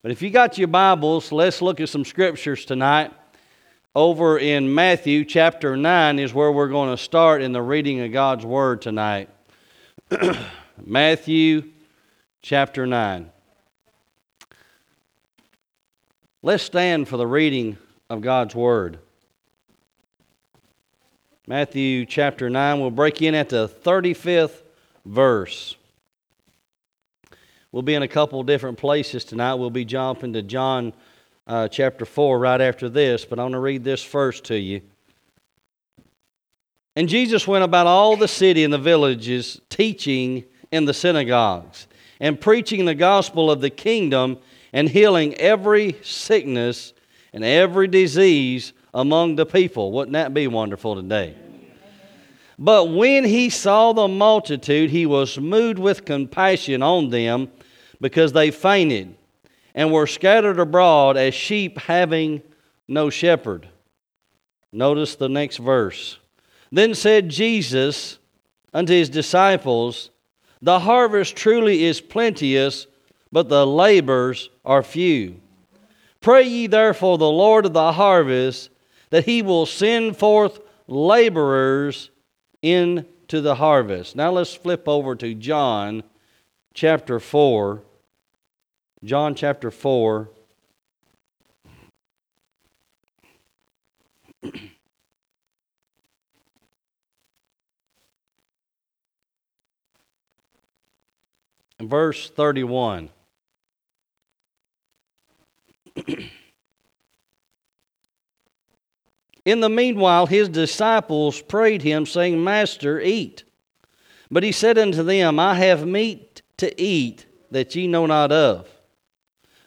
But if you got your Bibles, let's look at some scriptures tonight. Over in Matthew chapter 9 is where we're going to start in the reading of God's Word tonight. Matthew chapter 9. Let's stand for the reading of God's Word. Matthew chapter 9, we'll break in at the 35th verse. We'll be in a couple different places tonight. We'll be jumping to John uh, chapter 4 right after this, but I want to read this first to you. And Jesus went about all the city and the villages, teaching in the synagogues, and preaching the gospel of the kingdom, and healing every sickness and every disease among the people. Wouldn't that be wonderful today? But when he saw the multitude, he was moved with compassion on them because they fainted and were scattered abroad as sheep having no shepherd. Notice the next verse. Then said Jesus unto his disciples, The harvest truly is plenteous, but the labors are few. Pray ye therefore the Lord of the harvest that he will send forth laborers into the harvest. Now let's flip over to John chapter 4. John chapter 4. Verse 31. In the meanwhile, his disciples prayed him, saying, Master, eat. But he said unto them, I have meat to eat that ye know not of.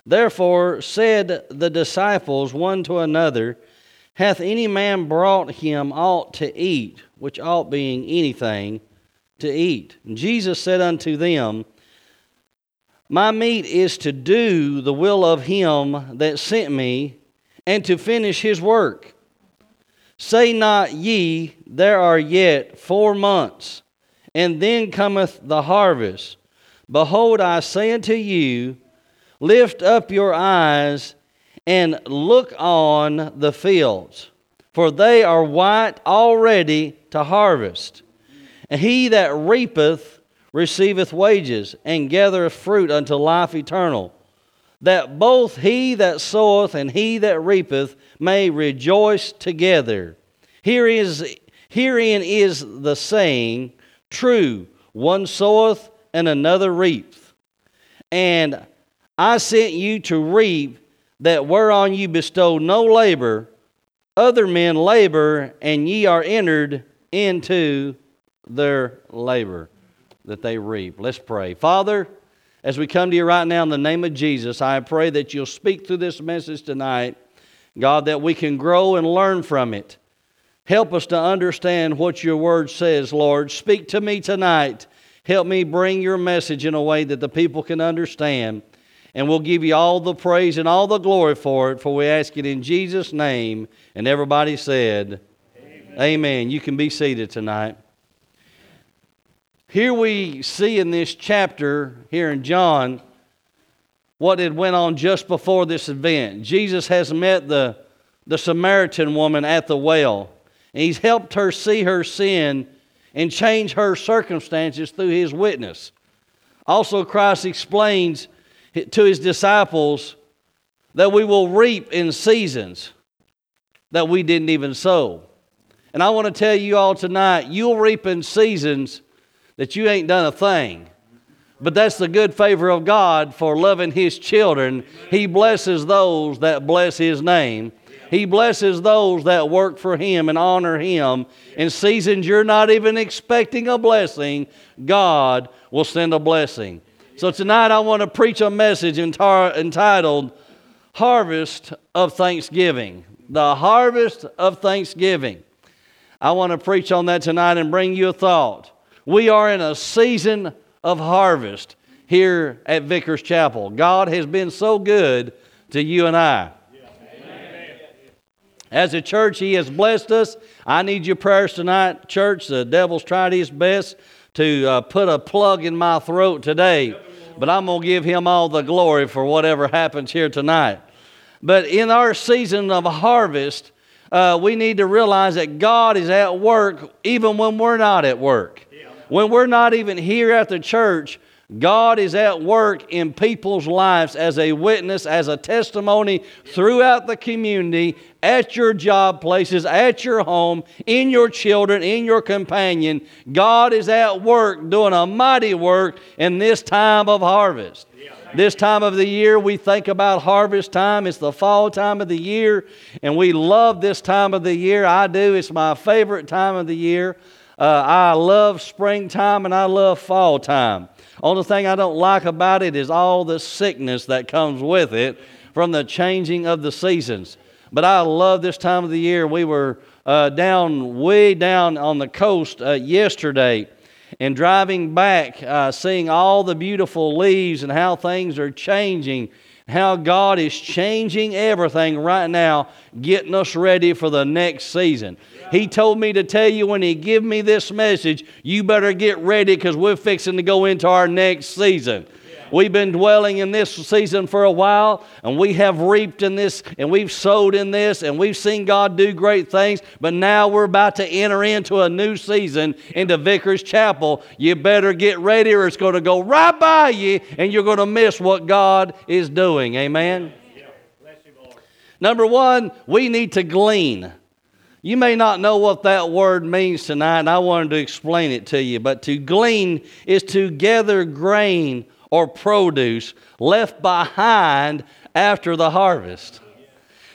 Therefore said the disciples one to another, Hath any man brought him aught to eat, which ought being anything to eat? And Jesus said unto them, My meat is to do the will of him that sent me, and to finish his work. Say not ye, There are yet four months, and then cometh the harvest. Behold, I say unto you, Lift up your eyes and look on the fields, for they are white already to harvest. And he that reapeth receiveth wages, and gathereth fruit unto life eternal, that both he that soweth and he that reapeth may rejoice together. Here is, herein is the saying, true, one soweth and another reapeth. And I sent you to reap that whereon you bestow no labor, other men labor, and ye are entered into their labor that they reap. Let's pray. Father, as we come to you right now in the name of Jesus, I pray that you'll speak through this message tonight, God, that we can grow and learn from it. Help us to understand what your word says, Lord. Speak to me tonight. Help me bring your message in a way that the people can understand. And we'll give you all the praise and all the glory for it, for we ask it in Jesus' name. And everybody said, Amen. Amen. You can be seated tonight. Here we see in this chapter, here in John, what had went on just before this event. Jesus has met the, the Samaritan woman at the well. And he's helped her see her sin and change her circumstances through his witness. Also, Christ explains to his disciples that we will reap in seasons that we didn't even sow. And I want to tell you all tonight, you'll reap in seasons that you ain't done a thing. But that's the good favor of God for loving His children. He blesses those that bless His name. He blesses those that work for Him and honor Him. In seasons you're not even expecting a blessing, God will send a blessing. So tonight I want to preach a message entitled Harvest of Thanksgiving. The Harvest of Thanksgiving. I want to preach on that tonight and bring you a thought. We are in a season of harvest here at Vickers Chapel. God has been so good to you and I. As a church, He has blessed us. I need your prayers tonight, church. The devil's tried his best to uh, put a plug in my throat today. But I'm going to give him all the glory for whatever happens here tonight. But in our season of harvest, uh, we need to realize that God is at work even when we're not at work. When we're not even here at the church, God is at work in people's lives as a witness, as a testimony throughout the community, at your job places, at your home, in your children, in your companion. God is at work doing a mighty work in this time of harvest. This time of the year, we think about harvest time. It's the fall time of the year, and we love this time of the year. I do. It's my favorite time of the year. Uh, I love springtime and I love fall time. Only thing I don't like about it is all the sickness that comes with it from the changing of the seasons. But I love this time of the year. We were uh, down, way down on the coast uh, yesterday and driving back, uh, seeing all the beautiful leaves and how things are changing, how God is changing everything right now, getting us ready for the next season. He told me to tell you when He give me this message, you better get ready because we're fixing to go into our next season. We've been dwelling in this season for a while, and we have reaped in this, and we've sowed in this, and we've seen God do great things. But now we're about to enter into a new season into Vickers Chapel. You better get ready, or it's going to go right by you, and you're going to miss what God is doing. Amen. Number one, we need to glean. You may not know what that word means tonight, and I wanted to explain it to you. But to glean is to gather grain or produce left behind after the harvest.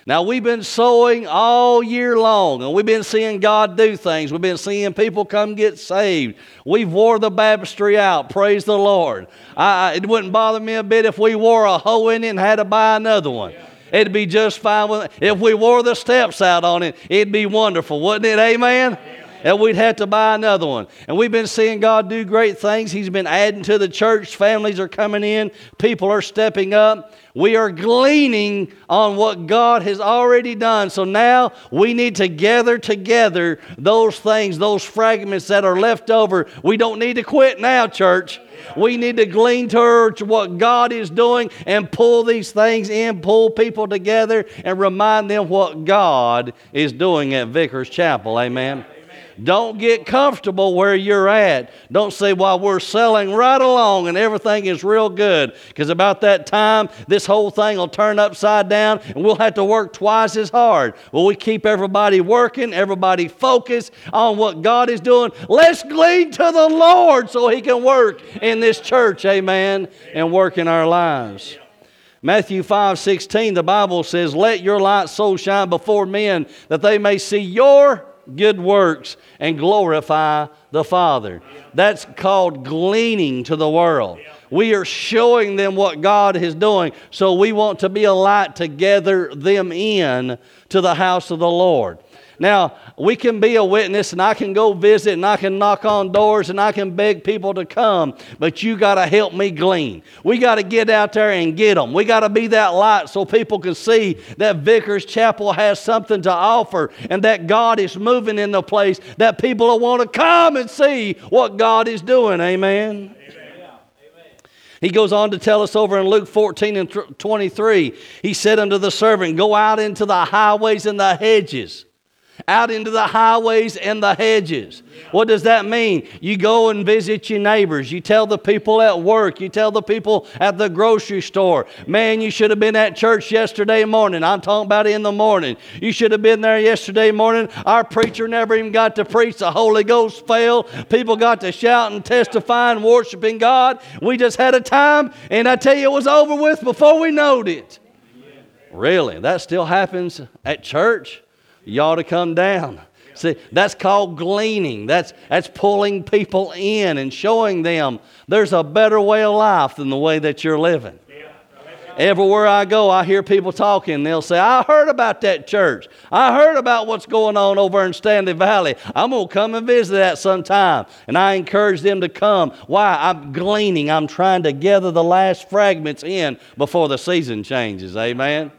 Now, we've been sowing all year long, and we've been seeing God do things. We've been seeing people come get saved. We've wore the baptistry out. Praise the Lord. I, it wouldn't bother me a bit if we wore a hoe in it and had to buy another one. It'd be just fine. With, if we wore the steps out on it, it'd be wonderful, wouldn't it? Amen? And we'd have to buy another one. And we've been seeing God do great things. He's been adding to the church. Families are coming in, people are stepping up. We are gleaning on what God has already done. So now we need to gather together those things, those fragments that are left over. We don't need to quit now, church. We need to glean towards what God is doing and pull these things in, pull people together, and remind them what God is doing at Vickers Chapel. Amen. Don't get comfortable where you're at. Don't say, well, we're selling right along and everything is real good. Because about that time, this whole thing will turn upside down and we'll have to work twice as hard. Well, we keep everybody working, everybody focused on what God is doing. Let's glean to the Lord so He can work in this church, amen, and work in our lives. Matthew 5 16, the Bible says, Let your light so shine before men that they may see your good works and glorify the Father. That's called gleaning to the world. We are showing them what God is doing, so we want to be a light to gather them in to the house of the Lord. Now, we can be a witness and I can go visit and I can knock on doors and I can beg people to come, but you got to help me glean. We got to get out there and get them. We got to be that light so people can see that Vickers Chapel has something to offer and that God is moving in the place that people want to come and see what God is doing. Amen. He goes on to tell us over in Luke 14 and 23, he said unto the servant, Go out into the highways and the hedges out into the highways and the hedges. What does that mean? You go and visit your neighbors. You tell the people at work. You tell the people at the grocery store. Man, you should have been at church yesterday morning. I'm talking about in the morning. You should have been there yesterday morning. Our preacher never even got to preach. The Holy Ghost fell. People got to shout and testify and worshiping God. We just had a time, and I tell you, it was over with before we knowed it. Really? That still happens at church? You ought to come down. See, that's called gleaning. That's, that's pulling people in and showing them there's a better way of life than the way that you're living. Everywhere I go, I hear people talking. They'll say, I heard about that church. I heard about what's going on over in Stanley Valley. I'm going to come and visit that sometime. And I encourage them to come. Why? I'm gleaning. I'm trying to gather the last fragments in before the season changes. Amen.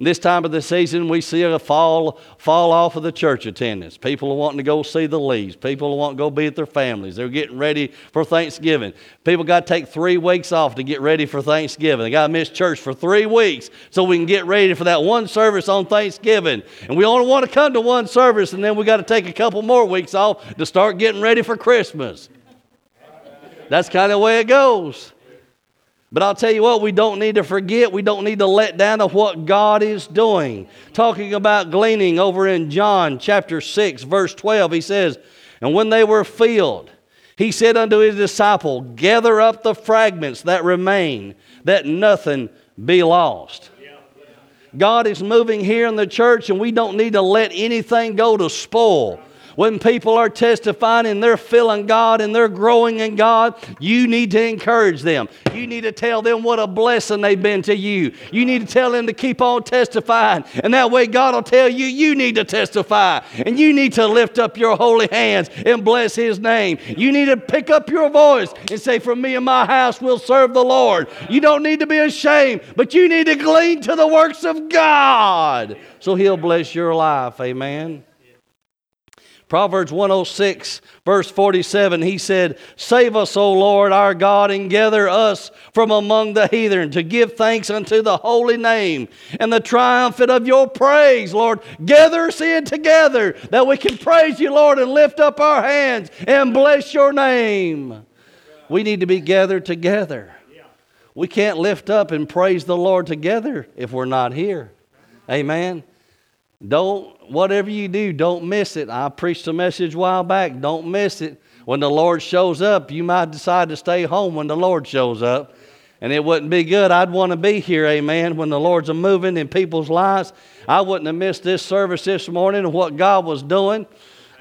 This time of the season, we see a fall, fall off of the church attendance. People are wanting to go see the leaves. People are wanting to go be with their families. They're getting ready for Thanksgiving. People got to take three weeks off to get ready for Thanksgiving. They got to miss church for three weeks so we can get ready for that one service on Thanksgiving. And we only want to come to one service, and then we got to take a couple more weeks off to start getting ready for Christmas. That's kind of the way it goes. But I'll tell you what, we don't need to forget, we don't need to let down of what God is doing. Talking about gleaning over in John chapter 6, verse 12, he says, And when they were filled, he said unto his disciple, Gather up the fragments that remain, that nothing be lost. God is moving here in the church, and we don't need to let anything go to spoil when people are testifying and they're feeling God and they're growing in God, you need to encourage them. You need to tell them what a blessing they've been to you. You need to tell them to keep on testifying. And that way, God will tell you, you need to testify. And you need to lift up your holy hands and bless His name. You need to pick up your voice and say, For me and my house will serve the Lord. You don't need to be ashamed, but you need to glean to the works of God so He'll bless your life. Amen. Proverbs 106, verse 47, he said, Save us, O Lord our God, and gather us from among the heathen to give thanks unto the holy name and the triumphant of your praise, Lord. Gather us in together that we can praise you, Lord, and lift up our hands and bless your name. We need to be gathered together. We can't lift up and praise the Lord together if we're not here. Amen. Don't, whatever you do, don't miss it. I preached a message a while back. Don't miss it. When the Lord shows up, you might decide to stay home when the Lord shows up. And it wouldn't be good. I'd want to be here, amen, when the Lord's a moving in people's lives. I wouldn't have missed this service this morning and what God was doing.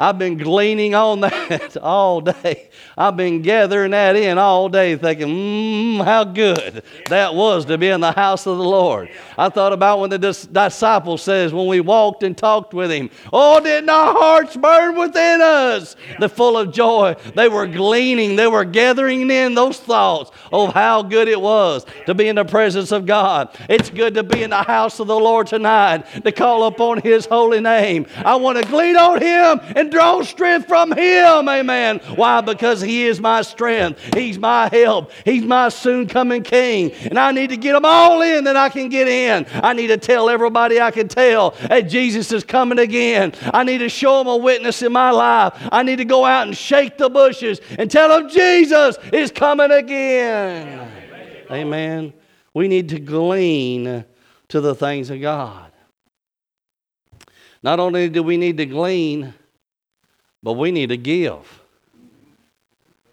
I've been gleaning on that all day. I've been gathering that in all day, thinking, mmm, how good that was to be in the house of the Lord. I thought about when the disciple says, when we walked and talked with him, oh, didn't our hearts burn within us? They're full of joy. They were gleaning, they were gathering in those thoughts of how good it was to be in the presence of God. It's good to be in the house of the Lord tonight, to call upon his holy name. I want to glean on him and draw strength from him. Amen. Why? Because he is my strength. He's my help. He's my soon coming king. And I need to get them all in that I can get in. I need to tell everybody I can tell that Jesus is coming again. I need to show them a witness in my life. I need to go out and shake the bushes and tell them Jesus is coming again. Amen. We need to glean to the things of God. Not only do we need to glean, but we need to give.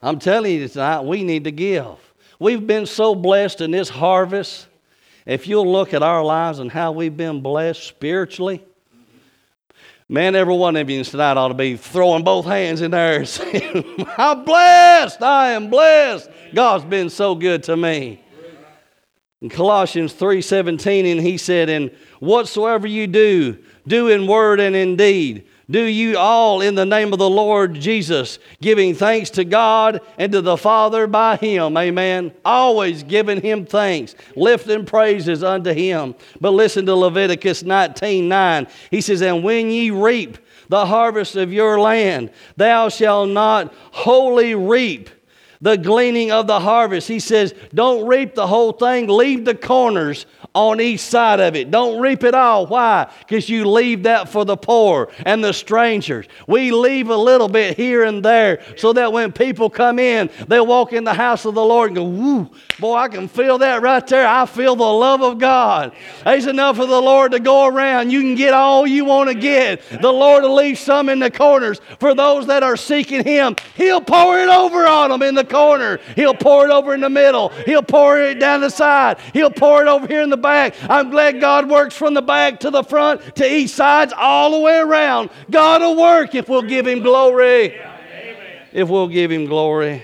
I'm telling you tonight, we need to give. We've been so blessed in this harvest. If you'll look at our lives and how we've been blessed spiritually, man, every one of you tonight ought to be throwing both hands in there saying, I'm blessed. I am blessed. God's been so good to me. In Colossians 3:17, and he said, And whatsoever you do, do in word and in deed do you all in the name of the Lord Jesus, giving thanks to God and to the Father by Him. Amen. Always giving Him thanks, lifting praises unto Him. But listen to Leviticus 19 9. He says, And when ye reap the harvest of your land, thou shalt not wholly reap the gleaning of the harvest. He says, Don't reap the whole thing, leave the corners on each side of it. Don't reap it all. Why? Because you leave that for the poor and the strangers. We leave a little bit here and there so that when people come in, they'll walk in the house of the Lord and go, Woo, boy, I can feel that right there. I feel the love of God. There's enough of the Lord to go around. You can get all you want to get. The Lord will leave some in the corners for those that are seeking Him. He'll pour it over on them in the corner. He'll pour it over in the middle. He'll pour it down the side. He'll pour it over here in the back. I'm glad God works from the back to the front to each sides all the way around. God will work if we'll give Him glory. If we'll give Him glory.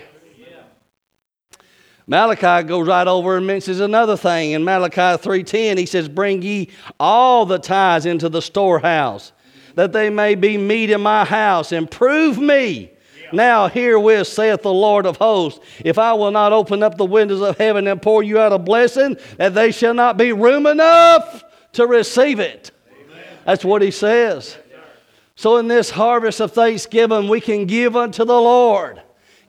Malachi goes right over and mentions another thing. In Malachi 3:10, he says, "Bring ye all the tithes into the storehouse, that they may be meat in my house, and prove me." Now herewith saith the Lord of hosts, if I will not open up the windows of heaven and pour you out a blessing, that they shall not be room enough to receive it. That's what he says. So, in this harvest of thanksgiving, we can give unto the Lord.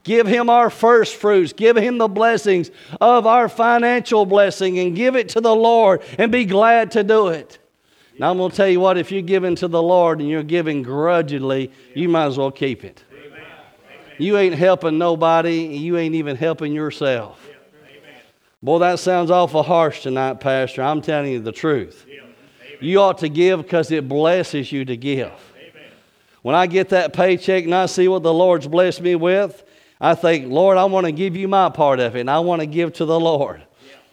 Give him our first fruits. Give him the blessings of our financial blessing and give it to the Lord and be glad to do it. Now, I'm going to tell you what, if you're giving to the Lord and you're giving grudgingly, you might as well keep it. You ain't helping nobody, and you ain't even helping yourself. Boy, that sounds awful harsh tonight, Pastor. I'm telling you the truth. You ought to give because it blesses you to give. When I get that paycheck and I see what the Lord's blessed me with, I think, Lord, I want to give you my part of it, and I want to give to the Lord.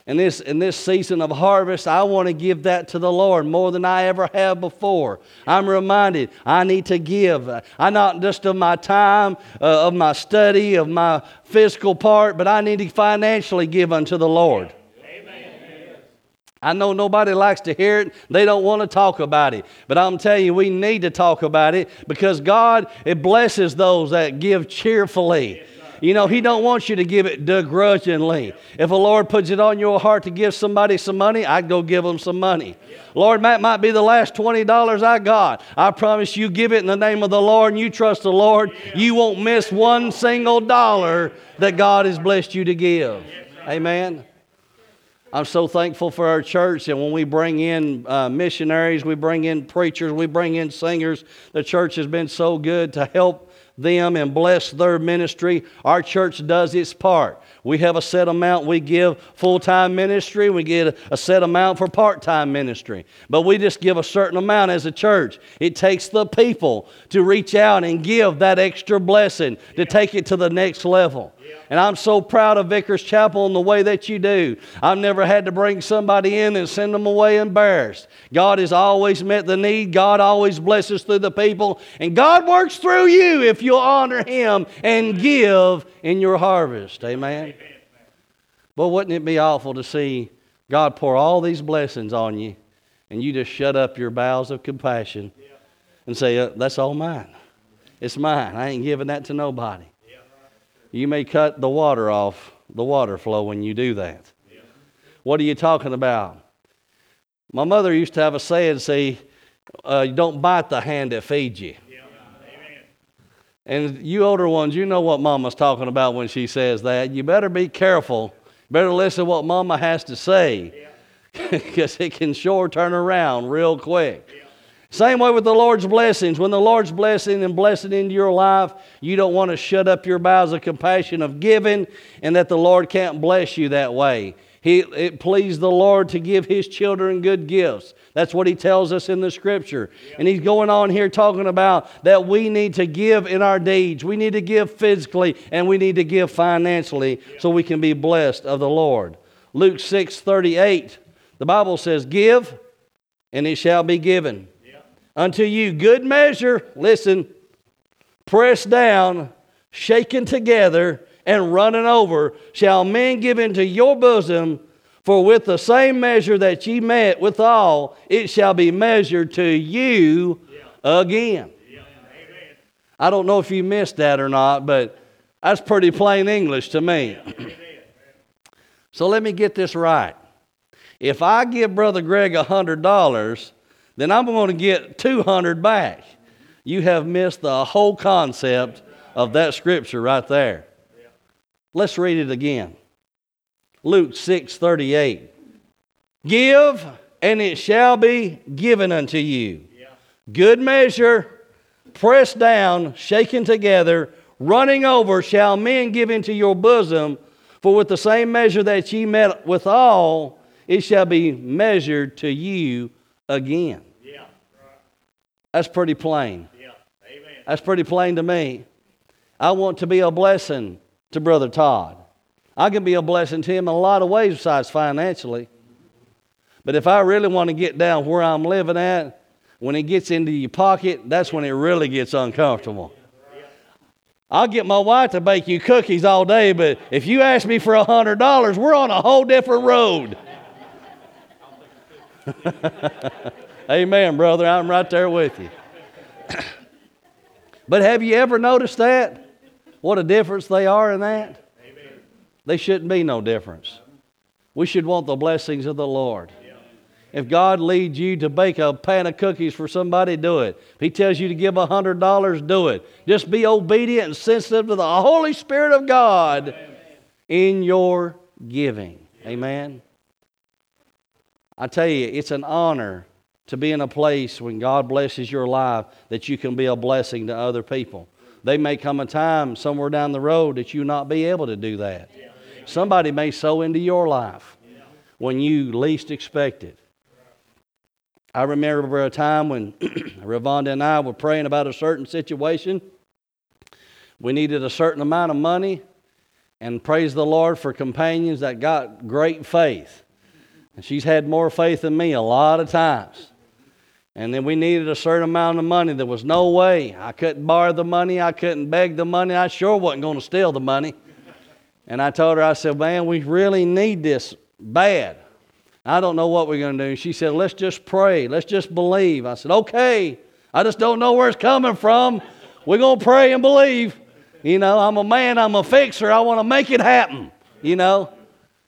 In this, in this season of harvest, I want to give that to the Lord more than I ever have before. I'm reminded I need to give. I not just of my time, uh, of my study, of my physical part, but I need to financially give unto the Lord. I know nobody likes to hear it. They don't want to talk about it. But I'm telling you, we need to talk about it because God, it blesses those that give cheerfully. You know, He don't want you to give it begrudgingly. If the Lord puts it on your heart to give somebody some money, I'd go give them some money. Lord, that might be the last $20 I got. I promise you, give it in the name of the Lord and you trust the Lord. You won't miss one single dollar that God has blessed you to give. Amen. I'm so thankful for our church. And when we bring in uh, missionaries, we bring in preachers, we bring in singers, the church has been so good to help them and bless their ministry. Our church does its part. We have a set amount we give full time ministry, we get a set amount for part time ministry. But we just give a certain amount as a church. It takes the people to reach out and give that extra blessing to take it to the next level. And I'm so proud of Vickers Chapel and the way that you do. I've never had to bring somebody in and send them away embarrassed. God has always met the need. God always blesses through the people. And God works through you if you'll honor Him and give in your harvest. Amen. But wouldn't it be awful to see God pour all these blessings on you and you just shut up your bowels of compassion and say, uh, That's all mine. It's mine. I ain't giving that to nobody. You may cut the water off, the water flow when you do that. Yeah. What are you talking about? My mother used to have a saying, say, uh, don't bite the hand that feeds you. Yeah. And you older ones, you know what mama's talking about when she says that. You better be careful. Better listen to what mama has to say. Because yeah. it can sure turn around real quick. Same way with the Lord's blessings. When the Lord's blessing and blessing into your life, you don't want to shut up your bowels of compassion of giving and that the Lord can't bless you that way. He, it pleased the Lord to give His children good gifts. That's what He tells us in the Scripture. And He's going on here talking about that we need to give in our deeds. We need to give physically and we need to give financially so we can be blessed of the Lord. Luke 6 38, the Bible says, Give and it shall be given unto you good measure, listen, pressed down, shaken together, and running over, shall men give into your bosom. For with the same measure that ye met withal, it shall be measured to you again. I don't know if you missed that or not, but that's pretty plain English to me. so let me get this right. If I give Brother Greg a $100, then I'm going to get 200 back. You have missed the whole concept of that scripture right there. Let's read it again. Luke 6 38. Give, and it shall be given unto you. Good measure, pressed down, shaken together, running over, shall men give into your bosom. For with the same measure that ye met withal, it shall be measured to you again. Yeah. That's pretty plain. Yeah. Amen. That's pretty plain to me. I want to be a blessing to Brother Todd. I can be a blessing to him in a lot of ways besides financially. But if I really want to get down where I'm living at, when it gets into your pocket, that's when it really gets uncomfortable. I'll get my wife to bake you cookies all day, but if you ask me for a $100, we're on a whole different road. Amen, brother. I'm right there with you. but have you ever noticed that? What a difference they are in that? They shouldn't be no difference. We should want the blessings of the Lord. If God leads you to bake a pan of cookies for somebody, do it. If He tells you to give a $100, do it. Just be obedient and sensitive to the Holy Spirit of God in your giving. Amen. I tell you, it's an honor to be in a place when God blesses your life that you can be a blessing to other people. They may come a time somewhere down the road that you not be able to do that. Somebody may sow into your life when you least expect it. I remember a time when Ravonda and I were praying about a certain situation. We needed a certain amount of money, and praise the Lord for companions that got great faith. And she's had more faith than me a lot of times. And then we needed a certain amount of money. There was no way. I couldn't borrow the money. I couldn't beg the money. I sure wasn't going to steal the money. And I told her, I said, man, we really need this bad. I don't know what we're going to do. She said, let's just pray. Let's just believe. I said, okay. I just don't know where it's coming from. We're going to pray and believe. You know, I'm a man, I'm a fixer. I want to make it happen. You know,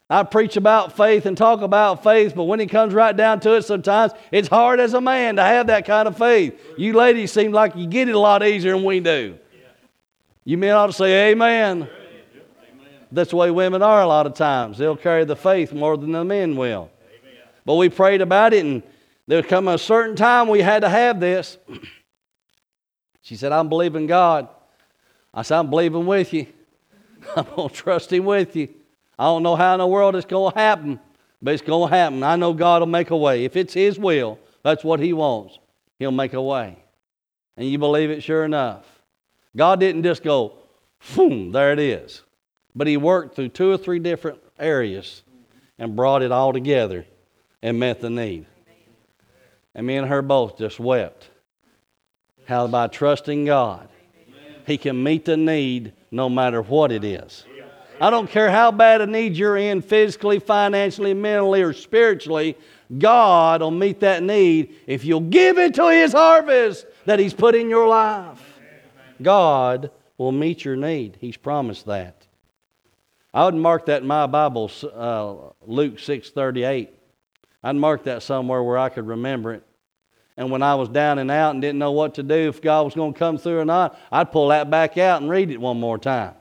I preach about faith and talk about faith, but when it comes right down to it, sometimes it's hard as a man to have that kind of faith. You ladies seem like you get it a lot easier than we do. You men ought to say amen. That's the way women are a lot of times. They'll carry the faith more than the men will. But we prayed about it, and there come a certain time we had to have this. She said, I'm believing God. I said, I'm believing with you. I'm going to trust Him with you. I don't know how in the world it's going to happen, but it's going to happen. I know God will make a way. If it's His will, that's what He wants. He'll make a way. And you believe it sure enough. God didn't just go, boom, there it is. But He worked through two or three different areas and brought it all together and met the need. And me and her both just wept. How by trusting God, He can meet the need no matter what it is. I don't care how bad a need you're in physically, financially, mentally, or spiritually. God will meet that need if you'll give it to His harvest that He's put in your life. God will meet your need. He's promised that. I would mark that in my Bible, uh, Luke 6:38. I'd mark that somewhere where I could remember it. And when I was down and out and didn't know what to do, if God was going to come through or not, I'd pull that back out and read it one more time.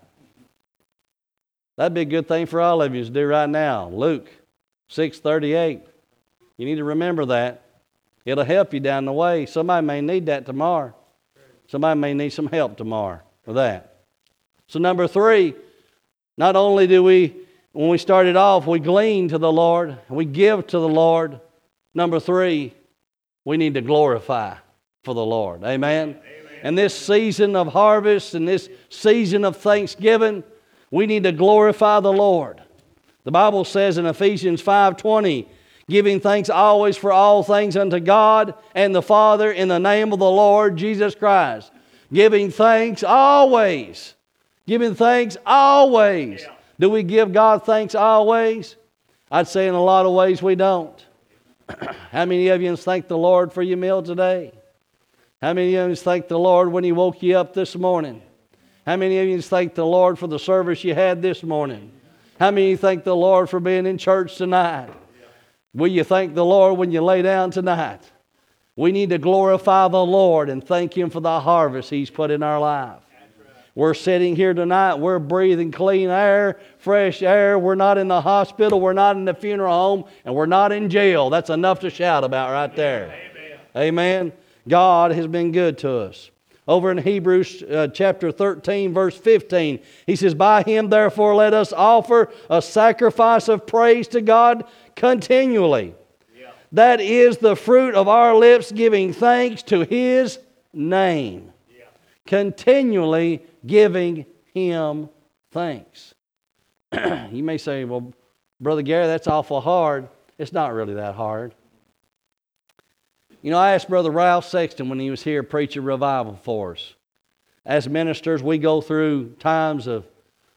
That'd be a good thing for all of you to do right now. Luke 6:38. You need to remember that. It'll help you down the way. Somebody may need that tomorrow. Somebody may need some help tomorrow with that. So number 3, not only do we when we started off, we glean to the Lord, we give to the Lord. Number 3, we need to glorify for the Lord. Amen. Amen. And this season of harvest and this season of thanksgiving, we need to glorify the Lord. The Bible says in Ephesians 5:20, giving thanks always for all things unto God and the Father in the name of the Lord Jesus Christ. Giving thanks always. Giving thanks always. Yeah. Do we give God thanks always? I'd say in a lot of ways we don't. How many of you thank the Lord for your meal today? How many of you thank the Lord when He woke you up this morning? How many of you thank the Lord for the service you had this morning? How many of you thank the Lord for being in church tonight? Will you thank the Lord when you lay down tonight? We need to glorify the Lord and thank Him for the harvest He's put in our life. We're sitting here tonight. We're breathing clean air, fresh air. We're not in the hospital. We're not in the funeral home. And we're not in jail. That's enough to shout about right there. Amen. Amen. God has been good to us. Over in Hebrews uh, chapter 13, verse 15, he says, By him, therefore, let us offer a sacrifice of praise to God continually. Yeah. That is the fruit of our lips, giving thanks to his name. Yeah. Continually giving him thanks. you may say, Well, Brother Gary, that's awful hard. It's not really that hard. You know, I asked Brother Ralph Sexton when he was here preaching revival for us. As ministers, we go through times of,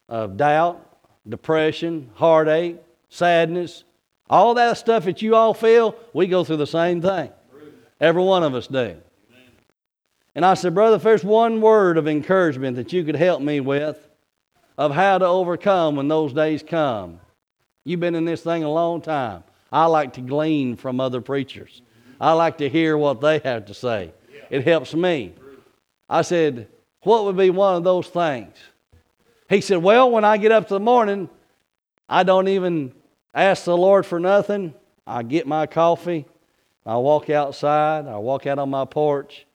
of doubt, depression, heartache, sadness, all that stuff that you all feel, we go through the same thing. Every one of us do. And I said, Brother, if there's one word of encouragement that you could help me with of how to overcome when those days come, you've been in this thing a long time. I like to glean from other preachers. I like to hear what they have to say. It helps me. I said, What would be one of those things? He said, Well, when I get up in the morning, I don't even ask the Lord for nothing. I get my coffee. I walk outside. I walk out on my porch.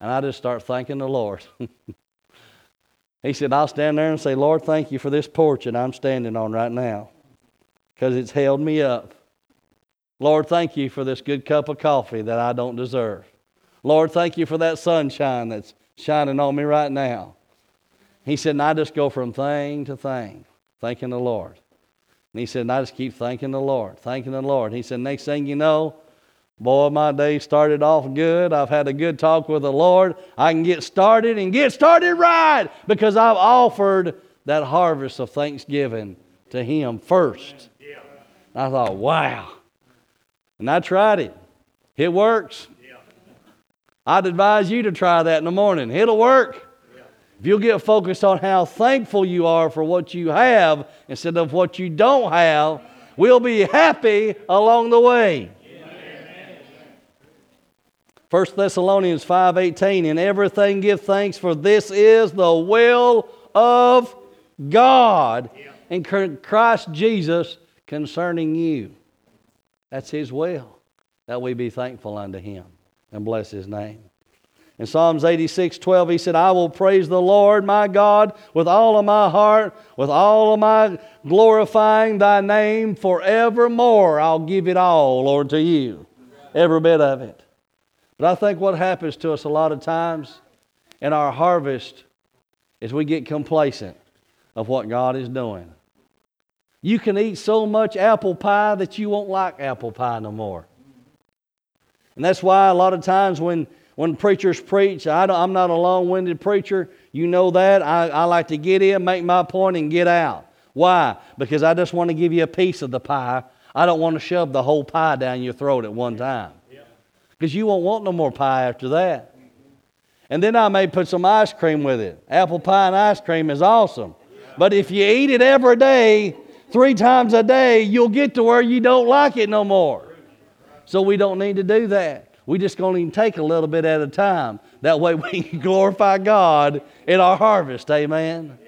And I just start thanking the Lord. he said, I'll stand there and say, Lord, thank you for this porch that I'm standing on right now because it's held me up. Lord, thank you for this good cup of coffee that I don't deserve. Lord, thank you for that sunshine that's shining on me right now. He said, and I just go from thing to thing, thanking the Lord. And he said, and I just keep thanking the Lord, thanking the Lord. He said, next thing you know, boy, my day started off good. I've had a good talk with the Lord. I can get started and get started right because I've offered that harvest of thanksgiving to Him first. I thought, wow. And I tried it. It works. I'd advise you to try that in the morning. It'll work. If you'll get focused on how thankful you are for what you have instead of what you don't have, we'll be happy along the way. 1 Thessalonians 5:18 in everything give thanks for this is the will of God in Christ Jesus concerning you. That's His will, that we be thankful unto Him and bless His name. In Psalms 86 12, he said, I will praise the Lord my God with all of my heart, with all of my glorifying thy name forevermore. I'll give it all, Lord, to you. Every bit of it. But I think what happens to us a lot of times in our harvest is we get complacent of what God is doing. You can eat so much apple pie that you won't like apple pie no more. And that's why a lot of times when, when preachers preach, I am not a long winded preacher. You know that. I, I like to get in, make my point, and get out. Why? Because I just want to give you a piece of the pie. I don't want to shove the whole pie down your throat at one time. Because you won't want no more pie after that. And then I may put some ice cream with it. Apple pie and ice cream is awesome. But if you eat it every day, three times a day, you'll get to where you don't like it no more. So we don't need to do that. We just going to take a little bit at a time. That way we can glorify God in our harvest. Amen.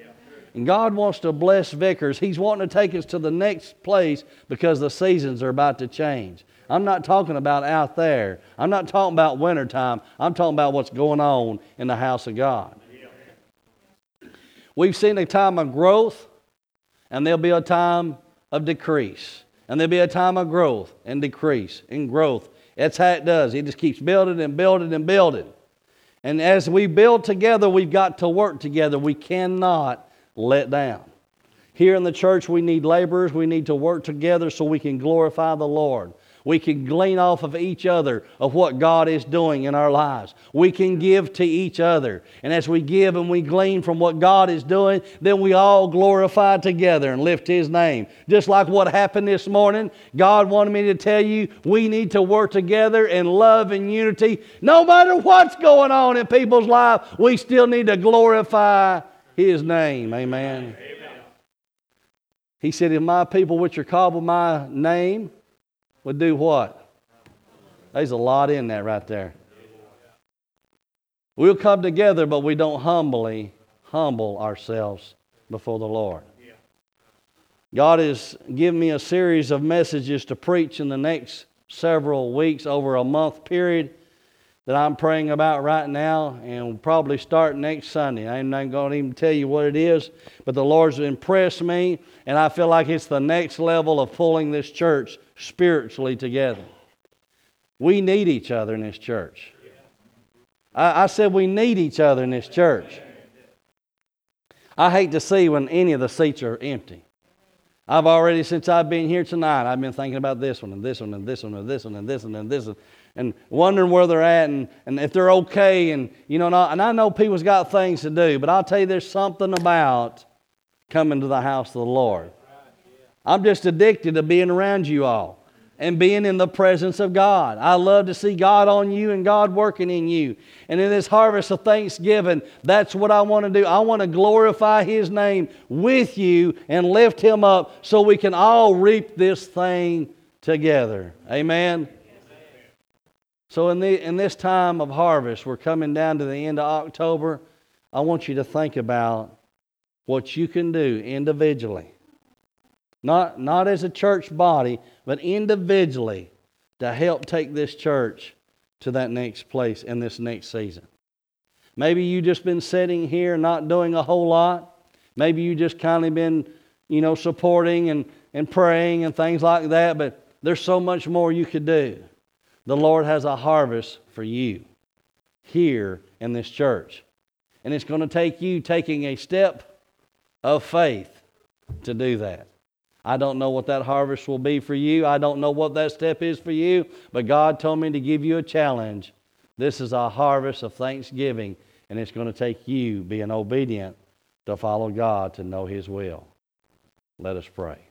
And God wants to bless Vickers. He's wanting to take us to the next place because the seasons are about to change. I'm not talking about out there. I'm not talking about wintertime. I'm talking about what's going on in the house of God. We've seen a time of growth and there'll be a time of decrease. And there'll be a time of growth and decrease and growth. That's how it does. It just keeps building and building and building. And as we build together, we've got to work together. We cannot let down. Here in the church, we need laborers. We need to work together so we can glorify the Lord. We can glean off of each other of what God is doing in our lives. We can give to each other. And as we give and we glean from what God is doing, then we all glorify together and lift His name. Just like what happened this morning, God wanted me to tell you we need to work together in love and unity. No matter what's going on in people's life, we still need to glorify His name. Amen. Amen. He said, If my people which are called by my name, would do what? There's a lot in that right there. We'll come together, but we don't humbly humble ourselves before the Lord. God has given me a series of messages to preach in the next several weeks over a month period that I'm praying about right now, and we'll probably start next Sunday. I'm not going to even tell you what it is, but the Lord's impressed me, and I feel like it's the next level of pulling this church spiritually together. We need each other in this church. I, I said we need each other in this church. I hate to see when any of the seats are empty. I've already, since I've been here tonight, I've been thinking about this one and this one and this one and this one and this one and this one and wondering where they're at and, and if they're okay. And, you know, and I know people's got things to do, but I'll tell you there's something about coming to the house of the Lord. I'm just addicted to being around you all and being in the presence of God. I love to see God on you and God working in you. And in this harvest of thanksgiving, that's what I want to do. I want to glorify His name with you and lift Him up so we can all reap this thing together. Amen. So, in, the, in this time of harvest, we're coming down to the end of October. I want you to think about what you can do individually. Not, not as a church body, but individually to help take this church to that next place in this next season. Maybe you've just been sitting here not doing a whole lot. Maybe you've just kind of been, you know, supporting and, and praying and things like that, but there's so much more you could do. The Lord has a harvest for you here in this church. And it's going to take you taking a step of faith to do that. I don't know what that harvest will be for you. I don't know what that step is for you, but God told me to give you a challenge. This is a harvest of thanksgiving, and it's going to take you being obedient to follow God to know His will. Let us pray.